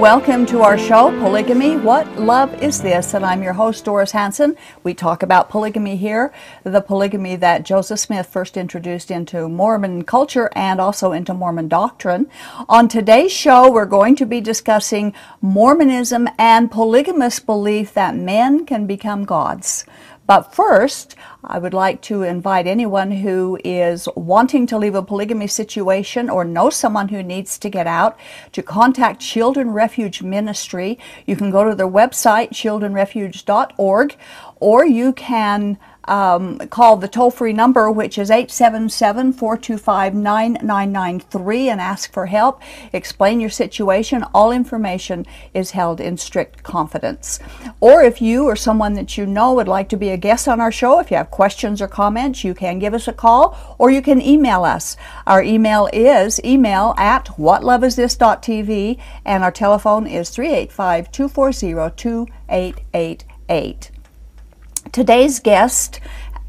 Welcome to our show, Polygamy What Love Is This? And I'm your host, Doris Hanson. We talk about polygamy here, the polygamy that Joseph Smith first introduced into Mormon culture and also into Mormon doctrine. On today's show, we're going to be discussing Mormonism and polygamous belief that men can become gods. But first, I would like to invite anyone who is wanting to leave a polygamy situation or knows someone who needs to get out to contact Shield and Refuge Ministry. You can go to their website, shieldandrefuge.org, or you can um, call the toll free number, which is 877 425 9993, and ask for help. Explain your situation. All information is held in strict confidence. Or if you or someone that you know would like to be a guest on our show, if you have questions or comments, you can give us a call or you can email us. Our email is email at whatloveisthis.tv, and our telephone is 385 240 2888. Today's guest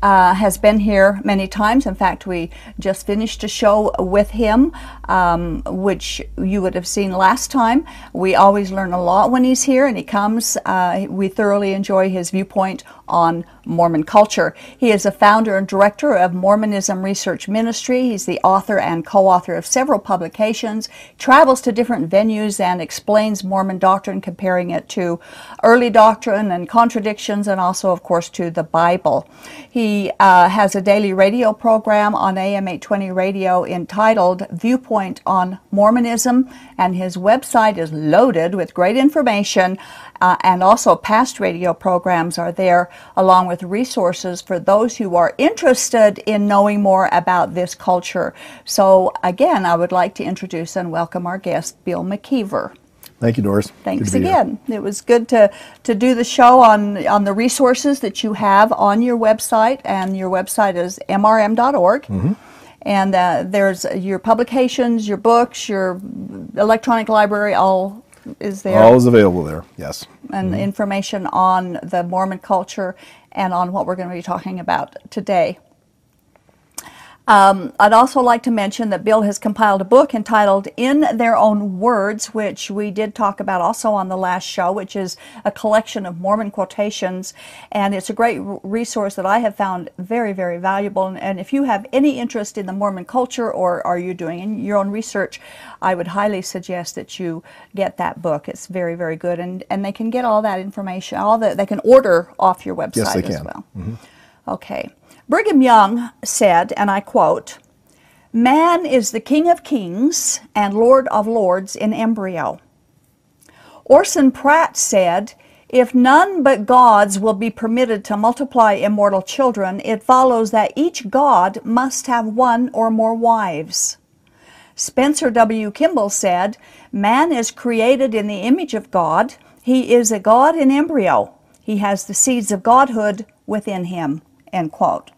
uh, has been here many times. In fact, we just finished a show with him, um, which you would have seen last time. We always learn a lot when he's here and he comes. Uh, we thoroughly enjoy his viewpoint on Mormon culture. He is a founder and director of Mormonism Research Ministry. He's the author and co author of several publications, travels to different venues, and explains Mormon doctrine, comparing it to early doctrine and contradictions, and also, of course, to the Bible. He uh, has a daily radio program on AM 820 radio entitled Viewpoint on Mormonism, and his website is loaded with great information uh, and also past radio programs are there along with resources for those who are interested in knowing more about this culture. So again, I would like to introduce and welcome our guest, Bill McKeever. Thank you, Doris. Thanks again. Here. It was good to, to do the show on, on the resources that you have on your website, and your website is mrm.org. Mm-hmm. And uh, there's your publications, your books, your electronic library, all is there. All is available there, yes. And mm-hmm. information on the Mormon culture and on what we're going to be talking about today. Um, I'd also like to mention that Bill has compiled a book entitled In Their Own Words, which we did talk about also on the last show, which is a collection of Mormon quotations. And it's a great resource that I have found very, very valuable. And, and if you have any interest in the Mormon culture or are you doing your own research, I would highly suggest that you get that book. It's very, very good. And, and they can get all that information, all that they can order off your website yes, they as can. well. Mm-hmm. Okay. Brigham Young said, and I quote, Man is the King of Kings and Lord of Lords in embryo. Orson Pratt said, If none but gods will be permitted to multiply immortal children, it follows that each god must have one or more wives. Spencer W. Kimball said, Man is created in the image of God. He is a God in embryo. He has the seeds of godhood within him. End quote.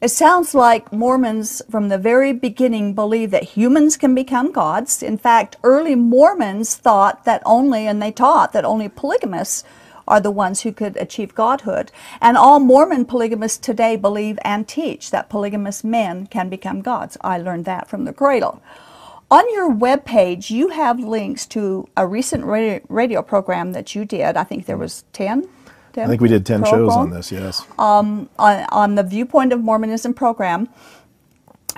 It sounds like Mormons from the very beginning believe that humans can become gods. In fact, early Mormons thought that only, and they taught that only polygamists are the ones who could achieve godhood. And all Mormon polygamists today believe and teach that polygamous men can become gods. I learned that from the cradle. On your webpage, you have links to a recent radio, radio program that you did. I think there was 10 I think we did 10 program, shows on this, yes. Um, on, on, the Viewpoint of Mormonism program.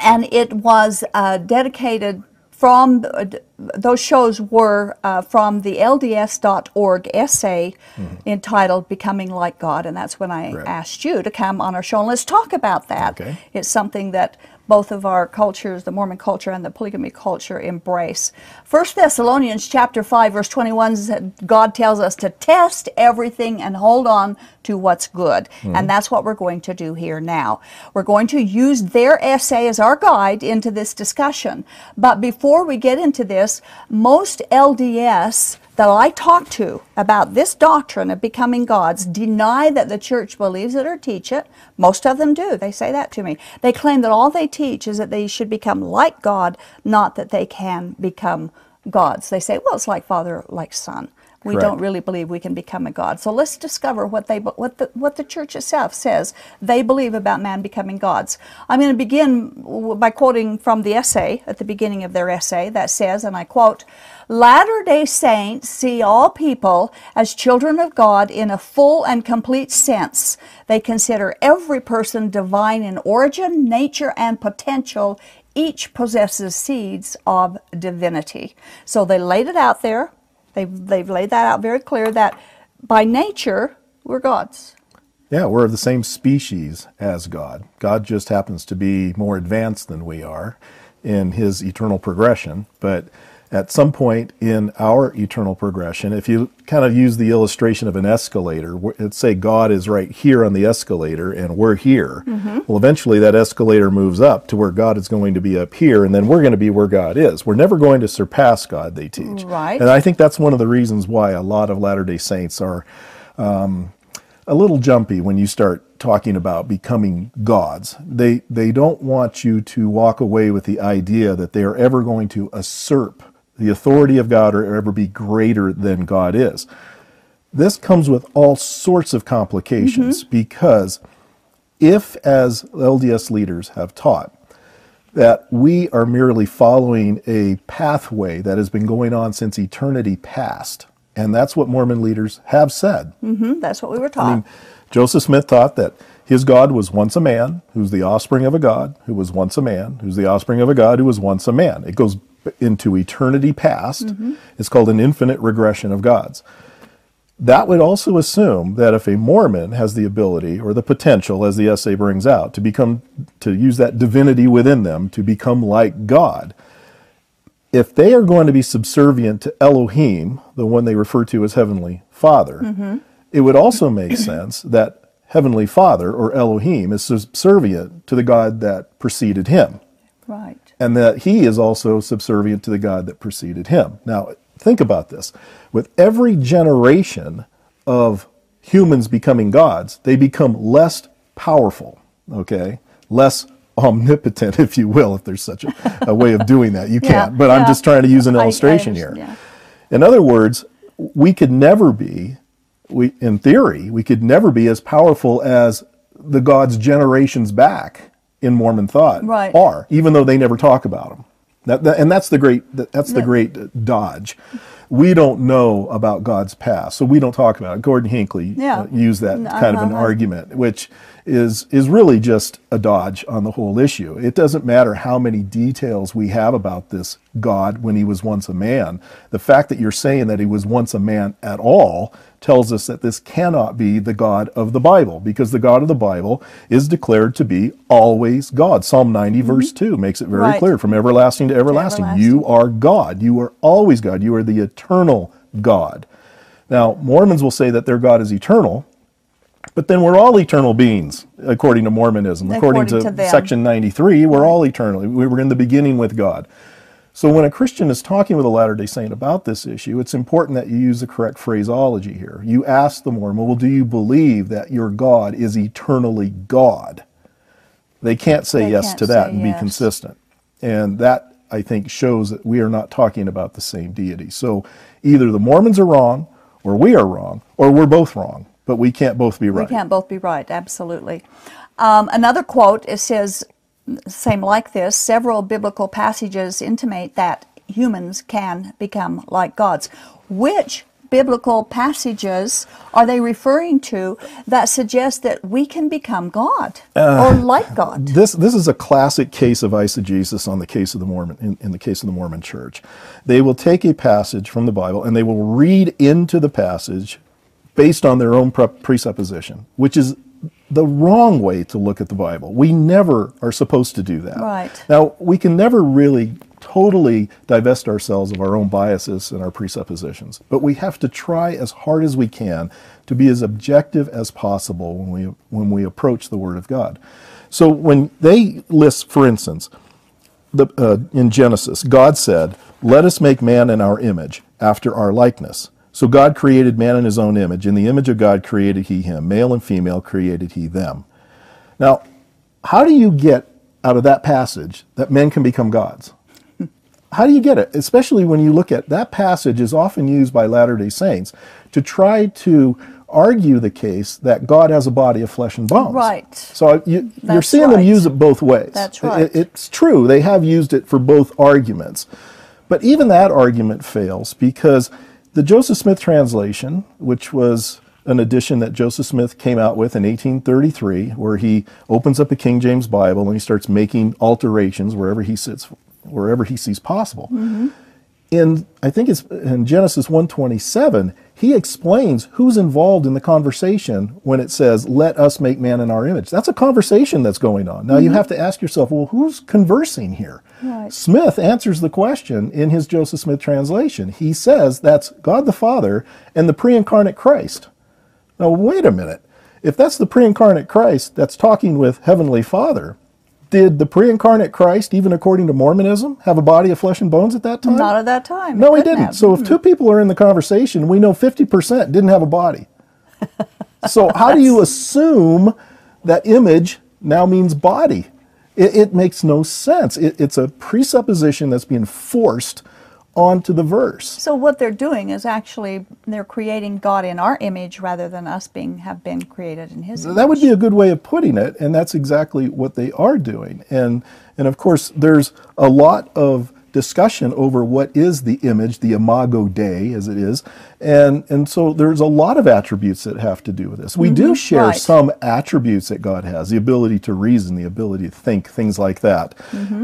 And it was uh, dedicated from, uh, those shows were uh, from the LDS.org essay mm-hmm. entitled Becoming Like God. And that's when I right. asked you to come on our show and let's talk about that. Okay. It's something that both of our cultures, the Mormon culture and the polygamy culture, embrace. 1 Thessalonians chapter 5, verse 21 says God tells us to test everything and hold on to what's good. Mm-hmm. And that's what we're going to do here now. We're going to use their essay as our guide into this discussion. But before we get into this, most LDS that I talk to about this doctrine of becoming gods deny that the church believes it or teach it. Most of them do. They say that to me. They claim that all they teach is that they should become like God, not that they can become gods. They say, well, it's like father, like son. We Correct. don't really believe we can become a god. So let's discover what they what the what the church itself says they believe about man becoming gods. I'm going to begin by quoting from the essay at the beginning of their essay that says, and I quote. Latter day Saints see all people as children of God in a full and complete sense. They consider every person divine in origin, nature, and potential. Each possesses seeds of divinity. So they laid it out there. They've, they've laid that out very clear that by nature, we're gods. Yeah, we're of the same species as God. God just happens to be more advanced than we are in his eternal progression. But at some point in our eternal progression, if you kind of use the illustration of an escalator, let's say God is right here on the escalator and we're here. Mm-hmm. Well, eventually that escalator moves up to where God is going to be up here, and then we're going to be where God is. We're never going to surpass God, they teach. Right. And I think that's one of the reasons why a lot of Latter day Saints are um, a little jumpy when you start talking about becoming gods. They they don't want you to walk away with the idea that they are ever going to usurp the authority of God or ever be greater than God is. This comes with all sorts of complications because if as LDS leaders have taught that we are merely following a pathway that has been going on since eternity past, and that's what Mormon leaders have said. Hmm, that's what we were taught. I mean, Joseph Smith taught that his God was once a man who's the offspring of a God who was once a man who's the offspring of a God who was once a man. It goes into eternity past. Mm-hmm. It's called an infinite regression of gods. That would also assume that if a Mormon has the ability or the potential, as the essay brings out, to become, to use that divinity within them to become like God, if they are going to be subservient to Elohim, the one they refer to as Heavenly Father, mm-hmm. it would also make sense that Heavenly Father or Elohim is subservient to the God that preceded him, right. And that he is also subservient to the God that preceded him. Now, think about this. With every generation of humans becoming gods, they become less powerful, okay? Less omnipotent, if you will, if there's such a, a way of doing that. You Yeah, can't. But I'm just trying to use an I- I illustration here. understand, In other words, we could never be, we, in theory, we could never be as powerful as the gods generations back in Mormon thought Right. are, even though they never talk about them. That, that- and that's the great that's the great dodge. We don't know about God's past, so we don't talk about it. Gordon Hinckley Yeah. uh, used that Mm, kind of an uh-huh. argument, which is is really just a dodge on the whole issue. It doesn't matter how many details we have about this God when he was once a man. The fact that you're saying that he was once a man at all tells us that this cannot be the God of the Bible, because the God of the Bible is declared to be always God. Psalm 90, verse 2 makes it very Mm-hmm. Right. clear from everlasting to everlasting. everlasting. You are God. You are always God. You are the eternal God. Now, Mormons will say that their God is eternal, but then we're all eternal beings, according to Mormonism. According, According to, to. Section 93, we're all eternal. We were in the beginning with God. So when a Christian is talking with a Latter day Saint about this issue, it's important that you use the correct phraseology here. You ask the Mormon, well, do you believe that your God is eternally God? They can't say They yes can't to that and be consistent. And that, I think, shows that we are not talking about the same deity. So either the Mormons are wrong, or we are wrong, or we're both wrong. But we can't both be right. We can't both be right, absolutely. Um, another quote it says, same like this several biblical passages intimate that humans can become like gods. Which biblical passages are they referring to that suggest that we can become God Uh, or like God? This this is a classic case of eisegesis on the case of the Mormon in, in the case of the Mormon Church. They will take a passage from the Bible and they will read into the passage based on their own presupposition, which is the wrong way to look at the Bible. We never are supposed to do that. Right. Now, we can never really totally divest ourselves of our own biases and our presuppositions, but we have to try as hard as we can to be as objective as possible when we when we approach the Word of God. So when they list, for instance, the, uh, in Genesis, God said, Let us make man in our image, after our likeness. So God created man in his own image. In the image of God created he him. Male and female created he them. Now, how do you get out of that passage that men can become gods? How do you get it? Especially when you look at that passage is often used by Latter-day Saints to try to argue the case that God has a body of flesh and bones. Right. So you, you're That's seeing them use it both ways. That's It- right. it's true. They have used it for both arguments. But even that argument fails because the Joseph Smith translation, which was an edition that Joseph Smith came out with in 1833, where he opens up a King James Bible and he starts making alterations wherever he sits, wherever he sees possible. Mm-hmm. In I think it's in Genesis 127, he explains who's involved in the conversation when it says, "Let us make man in our image." That's a conversation that's going on. Now you mm-hmm. have to ask yourself, well, who's conversing here? Right. Smith answers the question in his Joseph Smith translation. He says that's God the Father and the pre-incarnate Christ. Now, wait a minute. If that's the pre incarnate Christ that's talking with Heavenly Father, did the pre incarnate Christ, even according to Mormonism, have a body of flesh and bones at that time? Not at that time. no, he didn't. have. So if hmm. two people are in the conversation, we know 50% didn't have a body. so how do you assume that image now means body? It, it makes no sense. It, it's a presupposition that's being forced onto the verse. So what they're doing is actually they're creating God in our image rather than us being have been created in His. image. That would be a good way of putting it, and that's exactly what they are doing. And and of course, there's a lot of discussion over what is the image, the imago Dei, as it is, and and so there's a lot of attributes that have to do with this. We do share right. some attributes that God has, the ability to reason, the ability to think, things like that.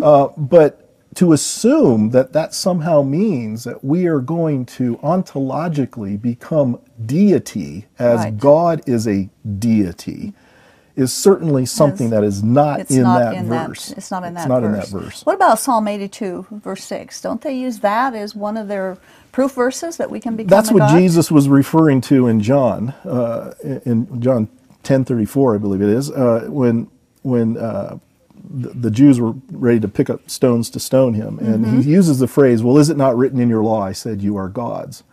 Uh, but to assume that that somehow means that we are going to ontologically become deity as Right. God is a deity is certainly something that is not It's in not that in verse. that. It's not in that. It's not in verse. that verse. What about Psalm 82, verse six? Don't they use that as one of their proof verses that we can become? That's what God? Jesus was referring to in John, uh, in John ten thirty four, I believe it is, uh, when when uh, the, the Jews were ready to pick up stones to stone him, and Mm-hmm. he uses the phrase, "Well, is it not written in your law? I said you are gods."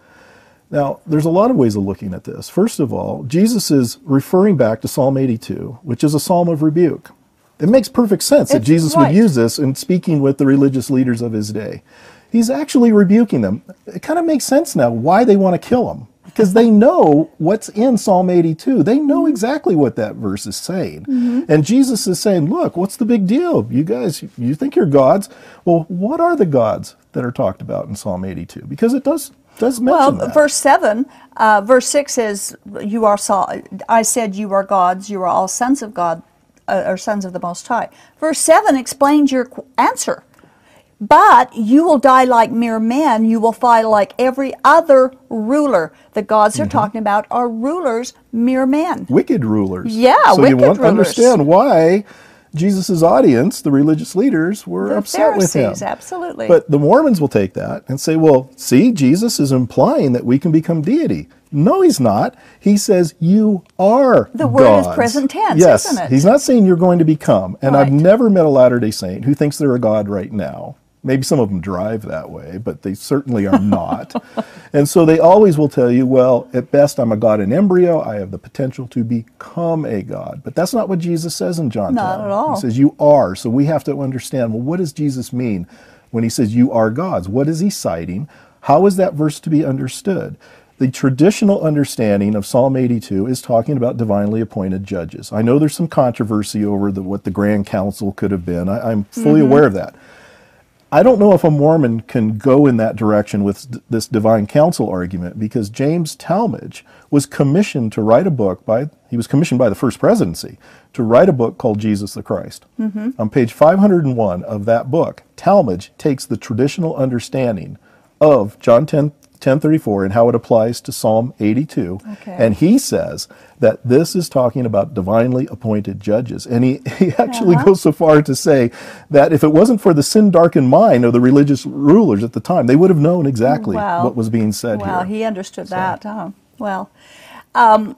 Now, there's a lot of ways of looking at this. First of all, Jesus is referring back to Psalm 82, which is a psalm of rebuke. It makes perfect sense that Jesus right. would use this in speaking with the religious leaders of his day. He's actually rebuking them. It kind of makes sense now why they want to kill him. Because they know what's in Psalm 82. They know Mm-hmm. exactly what that verse is saying. And Jesus is saying, Look, what's the big deal? You guys, you think you're gods. Well, what are the gods that are talked about in Psalm 82? Because it does, does Well, mention that. verse seven, uh, verse six is, "You are saw. I said, you are gods. You are all sons of God, uh, or sons of the Most High." Verse seven explains your qu- answer. But you will die like mere men. You will fight like every other ruler. The gods Mm-hmm. they're talking about are rulers, mere men. wicked rulers. Yeah, so you want to understand why Jesus' audience, the religious leaders, were The upset with him. Absolutely. But the Mormons will take that and say, well, see, Jesus is implying that we can become deity. No, he's not. He says you are The word is present tense, yes, isn't it? He's not saying you're going to become. And I've never met a Latter-day Saint who thinks they're a god right now. Maybe some of them drive that way, but they certainly are not. and so they always will tell you, well, at best, I'm a god in embryo. I have the potential to become a god. But that's not what Jesus says in John Not 10. at all. He says you are. So we have to understand, well, what does Jesus mean when he says you are gods? What is he citing? How is that verse to be understood? The traditional understanding of Psalm 82 is talking about divinely appointed judges. I know there's some controversy over the, what the Grand Council could have been. I, I'm fully mm-hmm. aware of that. I don't know if a Mormon can go in that direction with this divine council argument because James Talmage was commissioned to write a book by, he was commissioned by the first presidency to write a book called Jesus the Christ. Mm-hmm. On page 501 of that book, Talmage takes the traditional understanding of John 10, 1034 and how it applies to Psalm 82. Okay. And he says that this is talking about divinely appointed judges. And he, he actually Uh-huh. goes so far to say that if it wasn't for the sin darkened mind of the religious rulers at the time, they would have known exactly Wow. what was being said Wow, here. he understood that. Huh? Well, um,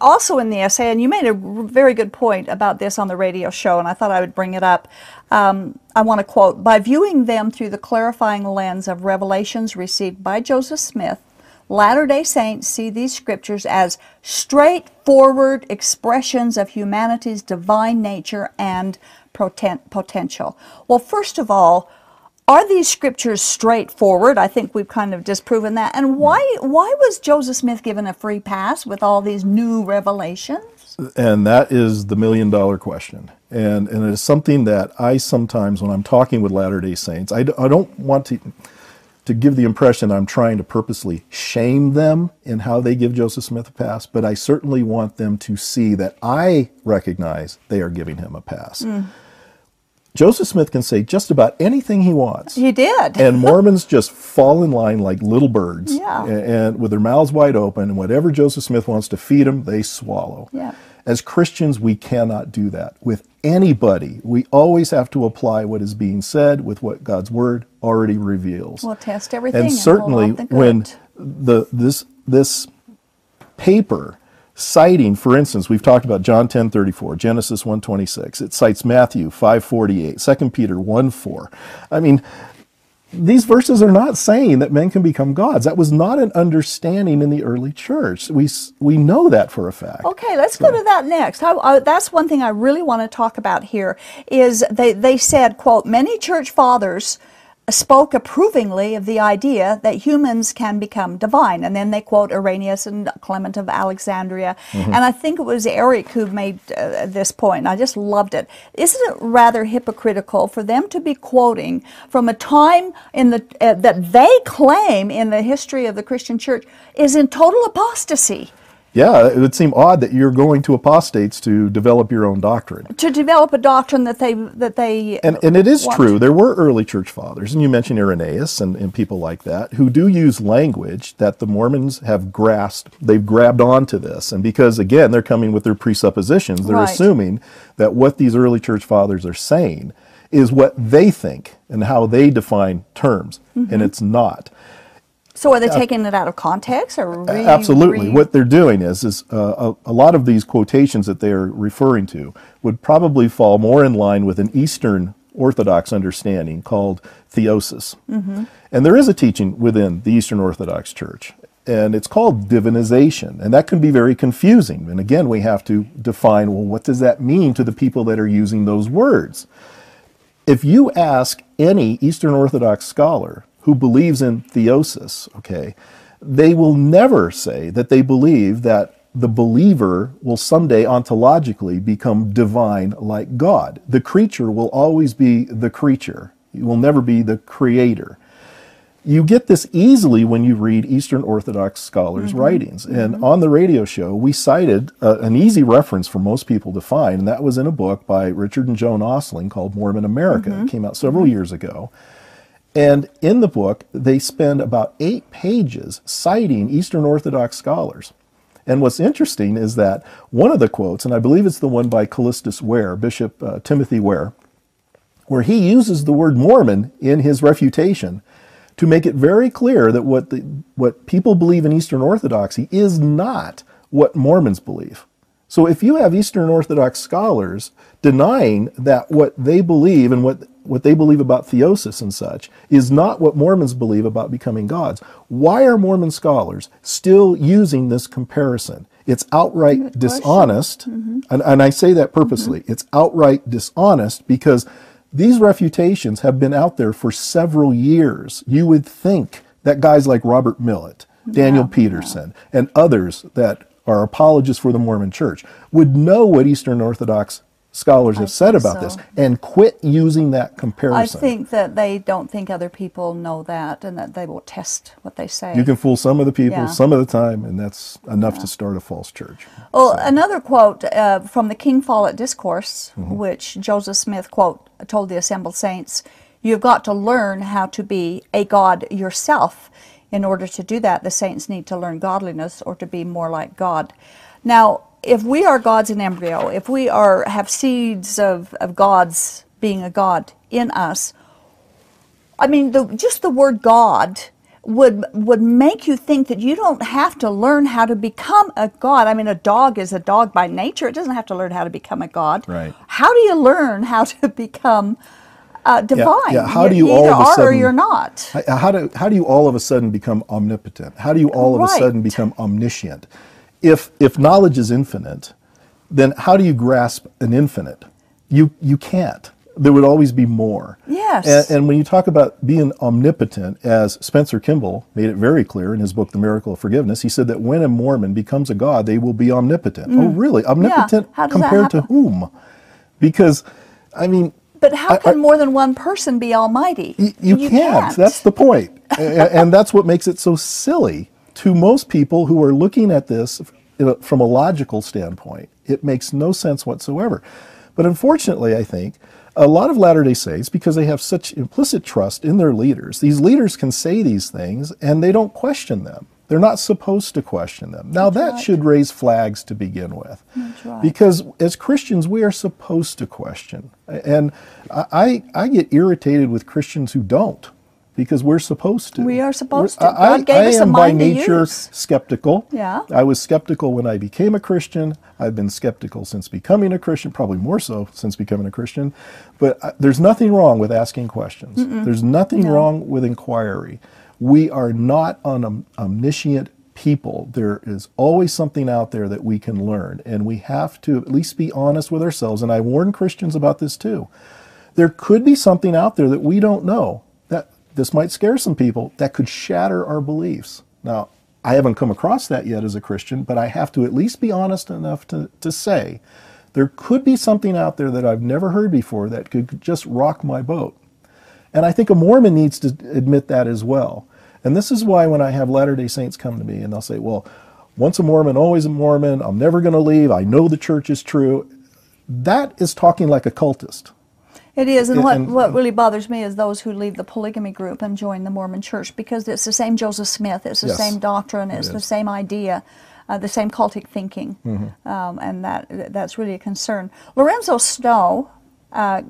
also in the essay, and you made a very good point about this on the radio show, and I thought I would bring it up. Um, I want to quote By viewing them through the clarifying lens of revelations received by Joseph Smith, Latter day Saints see these scriptures as straightforward expressions of humanity's divine nature and poten- potential. Well, first of all, are these scriptures straightforward? I think we've kind of disproven that. And hmm. why why was Joseph Smith given a free pass with all these new revelations? And that is the million dollar question. And, and it is something that I sometimes, when I'm talking with Latter day Saints, I, d- I don't want to, to give the impression I'm trying to purposely shame them in how they give Joseph Smith a pass, but I certainly want them to see that I recognize they are giving him a pass. Hmm. Joseph Smith can say just about anything he wants. He did. and Mormons just fall in line like little birds, Yeah. a- and, with their mouths wide open, and whatever Joseph Smith wants to feed them, they swallow. Yeah. As Christians, we cannot do that with anybody. We always have to apply what is being said with what God's word already reveals. We'll test everything and and certainly the when the this this paper citing for instance we've talked about john 10 34 genesis 126 it cites matthew 5 48 2 peter 1 4 i mean these verses are not saying that men can become gods that was not an understanding in the early church we we know that for a fact Okay, let's go to that next. I, I, that's one thing I really want to talk about here. Is they they said, "quote Many church fathers spoke approvingly of the idea that humans can become divine," and then they quote Irenaeus and Clement of Alexandria, Mm-hmm. and I think it was Eric who made uh, this point. I just loved it. Isn't it rather hypocritical for them to be quoting from a time in the uh, that they claim in the history of the Christian church is in total apostasy? Yeah it would seem odd that you're going to apostates to develop your own doctrine to develop a doctrine that they that they And, and it is want. true. There were early church fathers, and you mentioned Irenaeus and, and people like that, who do use language that the Mormons have grasped. They've grabbed onto this. And because, again, they're coming with their presuppositions, they're Right. assuming that what these early church fathers are saying is what they think and how they define terms. Mm-hmm. And it's not. So are they taking it out of context or re, Absolutely. re- What they're doing is, is uh, a, a lot of these quotations that they're referring to would probably fall more in line with an Eastern Orthodox understanding called theosis. And there is a teaching within the Eastern Orthodox Church, and it's called divinization. And that can be very confusing. And again, we have to define well, what does that mean to the people that are using those words? if you ask any Eastern Orthodox scholar who believes in theosis, okay, they will never say that they believe that the believer will someday ontologically become divine like God. The creature will always be the creature. It will never be the creator you get this easily when you read Eastern Orthodox scholars' mm-hmm. writings. And mm-hmm. on the radio show, we cited uh, an easy reference for most people to find, and that was in a book by Richard and Joan Ostling called Mormon America. Mm-hmm. It came out several years ago. And in the book, they spend about eight pages citing Eastern Orthodox scholars. And what's interesting is that one of the quotes, and I believe it's the one by Kallistos Ware, Bishop uh, Timothy Ware, where he uses the word Mormon in his refutation to make it very clear that what the, what people believe in Eastern Orthodoxy is not what Mormons believe. So if you have Eastern Orthodox scholars denying that what they believe and what what they believe about theosis and such is not what Mormons believe about becoming gods, why are Mormon scholars still using this comparison? It's outright dishonest, mm-hmm. and, and I say that purposely. Mm-hmm. It's outright dishonest because these refutations have been out there for several years. You would think that guys like Robert Millet, Daniel Peterson, and others that are apologists for the Mormon church would know what Eastern Orthodox scholars have said about so. this and quit using that comparison. I think that they don't think other people know that and that they will test what they say. you can fool some of the people Yeah. some of the time, and that's enough to start a false church. Well, another quote uh, from the King Follett Discourse, Mm-hmm. which Joseph Smith quote told the assembled saints, "You've got to learn how to be a god yourself. In order to do that, the saints need to learn godliness or to be more like God." Now, if we are gods in embryo, if we are have seeds of, of gods being a god in us, I mean, the, just the word God would would make you think that you don't have to learn how to become a god. I mean, a dog is a dog by nature; it doesn't have to learn how to become a god. Right. How do you learn how to become uh, divine? yeah, how do you you all of a are or sudden- you're not? How- How do, how do you all of a sudden become omnipotent? How do you all of a sudden become omniscient? If, if knowledge is infinite, then how do you grasp an infinite? You, you can't. There would always be more. Yes. And, and when you talk about being omnipotent, as Spencer Kimball made it very clear in his book, The Miracle of Forgiveness, he said that when a Mormon becomes a god, they will be omnipotent. Oh, really? Omnipotent Mm. How does that compared to whom? Because, I mean, But how can I- more than one person be almighty? Y- You, can't. That's the point. A- and that's what makes it so silly to most people who are looking at this from a logical standpoint. It makes no sense whatsoever. But unfortunately, I think a lot of Latter day Saints, because they have such implicit trust in their leaders, these leaders can say these things and they don't question them. They're not supposed to question them. Now, that right. should raise flags to begin with. Right. Because as Christians, we are supposed to question. And I I get irritated with Christians who don't because we're supposed to. We are supposed We're- to. God gave us a am by nature skeptical. Yeah. I was skeptical when I became a Christian. I've been skeptical since becoming a Christian, probably more so since becoming a Christian. But uh, there's nothing wrong with asking questions. There's nothing No. wrong with inquiry. We are not an om- omniscient people. There is always something out there that we can learn, and we have to at least be honest with ourselves. And I warn Christians about this too. There could be something out there that we don't know. This might scare some people. That could shatter our beliefs. Now, I haven't come across that yet as a Christian, but I have to at least be honest enough to, to say there could be something out there that I've never heard before that could just rock my boat. And I think a Mormon needs to admit that as well. And this is why when I have Latter day Saints come to me and they'll say, well, once a Mormon, always a Mormon, I'm never going to leave, I know the church is true. That is talking like a cultist. It is, and what, and- what really bothers me is those who leave the polygamy group and join the Mormon church because it's the same Joseph Smith, it's the Yes, same doctrine, it's it the same idea, uh, the same cultic thinking, Mm-hmm. um, and that that's really a concern. Lorenzo Snow, uh,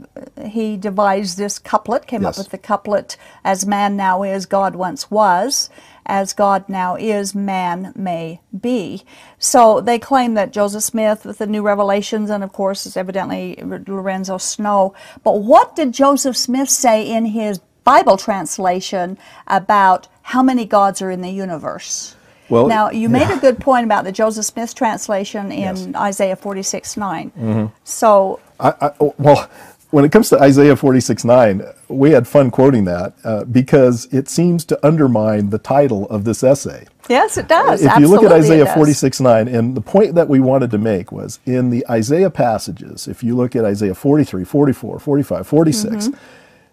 he devised this couplet, came up with the couplet, "As man now is, God once was." As God now is, man may be. So they claim that Joseph Smith, with the new revelations, and of course, it's evidently Lorenzo Snow. But what did Joseph Smith say in his Bible translation about how many gods are in the universe? Well, now, you made yeah. a good point about the Joseph Smith translation in Yes. Mm-hmm. Isaiah 46 9. So, I, I, well, when it comes to Isaiah 46 9, we had fun quoting that uh, because it seems to undermine the title of this essay. yes, it does. if you look at Isaiah 46 9, and the point that we wanted to make was in the Isaiah passages, if you look at Isaiah 43, 44, 45, 46, Mm-hmm.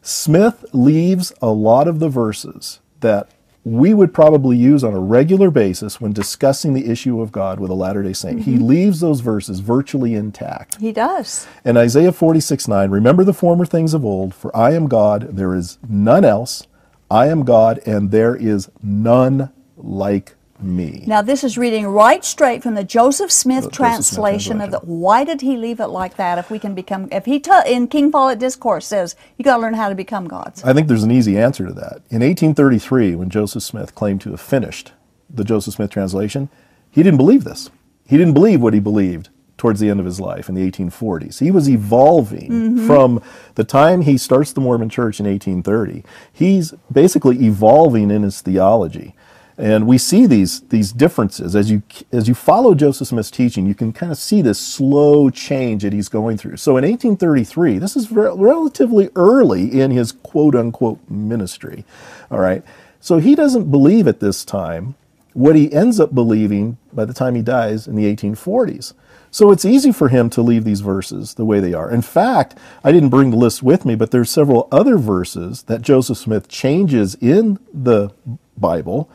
Smith leaves a lot of the verses that we would probably use on a regular basis when discussing the issue of God with a Latter day Saint. He Mm-hmm. leaves those verses virtually intact. He does. In Isaiah 46 9, remember the former things of old, for I am God, there is none else. I am God, and there is none like me. Now, this is reading right straight from the Joseph Smith Joseph Smith translation of the. Why did he leave it like that? If we can become, if he in King Follett Discourse says you got to learn how to become gods. I think there's an easy answer to that. In 1833, when Joseph Smith claimed to have finished the Joseph Smith translation, he didn't believe this. He didn't believe what he believed towards the end of his life in the 1840s. He was evolving mm-hmm. from the time he starts the Mormon Church in 1830. He's basically evolving in his theology. And we see these these differences as you as you follow Joseph Smith's teaching. You can kind of see this slow change that he's going through. So in 1833, this is re- relatively early in his quote unquote ministry. All right, so he doesn't believe at this time what he ends up believing by the time he dies in the 1840s. So it's easy for him to leave these verses the way they are. In fact, I didn't bring the list with me, but there's several other verses that Joseph Smith changes in the Bible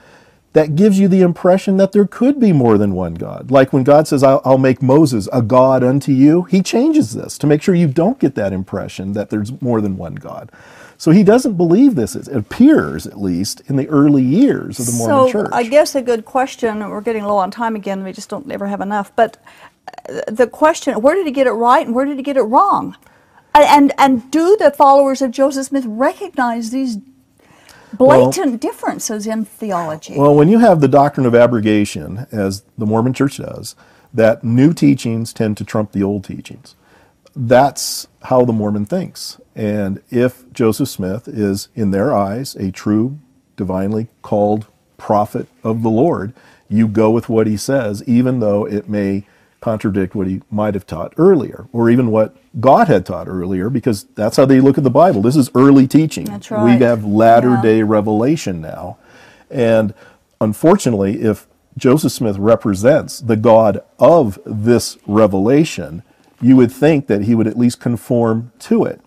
that gives you the impression that there could be more than one God. Like when God says, I'll, I'll make Moses a God unto you, he changes this to make sure you don't get that impression that there's more than one God. So he doesn't believe this. It appears, at least, in the early years of the Mormon so church. I guess a good question. We're getting low on time again. We just don't ever have enough. But uh, the question: Where did he get it right, and where did he get it wrong? And, and do the followers of Joseph Smith recognize these blatant differences in theology. Well, when you have the doctrine of abrogation, as the Mormon Church does, that new teachings tend to trump the old teachings. That's how the Mormon thinks. And if Joseph Smith is, in their eyes, a true, divinely called prophet of the Lord, you go with what he says, even though it may contradict what he might have taught earlier, or even what God had taught earlier, because that's how they look at the Bible. This is early teaching. That's right. We have latter Yeah. day revelation now. And unfortunately, if Joseph Smith represents the God of this revelation, you would think that he would at least conform to it.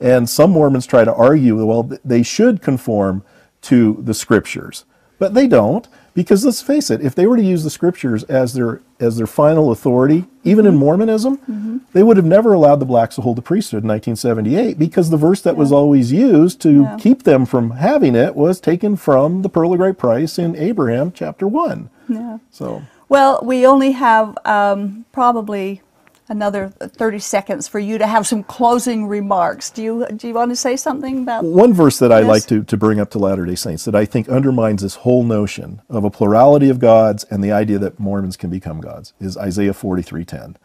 And some Mormons try to argue, well, they should conform to the scriptures, but they don't, because let's face it, if they were to use the scriptures as their as their final authority, even in Mormonism, they would have never allowed the blacks to hold the priesthood in 1978, because the verse that was always used to Yeah. keep them from having it was taken from the Pearl of Great Price in Abraham chapter one. Yeah. So. Well, we only have um, probably another 30 seconds for you to have some closing remarks. Do you do you want to say something about One verse that I like to, to bring up to Latter day Saints that I think undermines this whole notion of a plurality of gods and the idea that Mormons can become gods is Isaiah 43:10.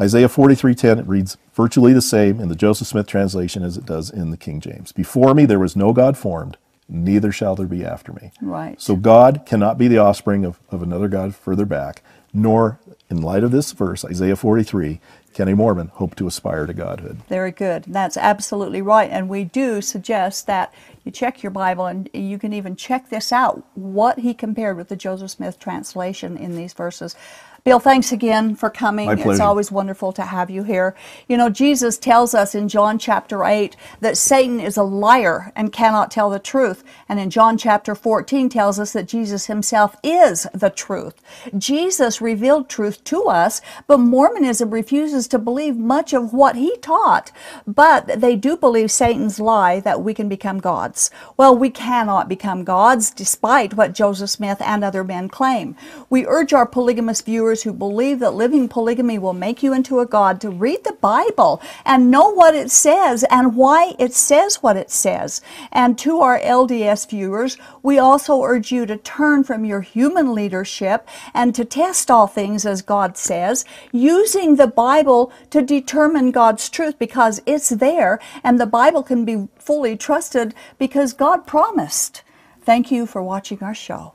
Isaiah 43:10 it reads virtually the same in the Joseph Smith translation as it does in the King James. Before me there was no god formed, neither shall there be after me. Right. So God cannot be the offspring of, of another God further back, nor, in light of this verse, Isaiah 43, can a Mormon hope to aspire to godhood. Very good. That's absolutely right. And we do suggest that you check your Bible and you can even check this out what he compared with the Joseph Smith translation in these verses. Bill, thanks again for coming. My It's always wonderful to have you here. You know, Jesus tells us in John chapter 8 that Satan is a liar and cannot tell the truth. And in John chapter 14 tells us that Jesus himself is the truth. Jesus revealed truth to us, but Mormonism refuses to believe much of what he taught. But they do believe Satan's lie that we can become gods. Well, we cannot become gods despite what Joseph Smith and other men claim. We urge our polygamous viewers who believe that living polygamy will make you into a god to read the Bible and know what it says and why it says what it says. And to our LDS viewers, we also urge you to turn from your human leadership and to test all things as God says, using the Bible to determine God's truth because it's there and the Bible can be fully trusted because God promised. Thank you for watching our show.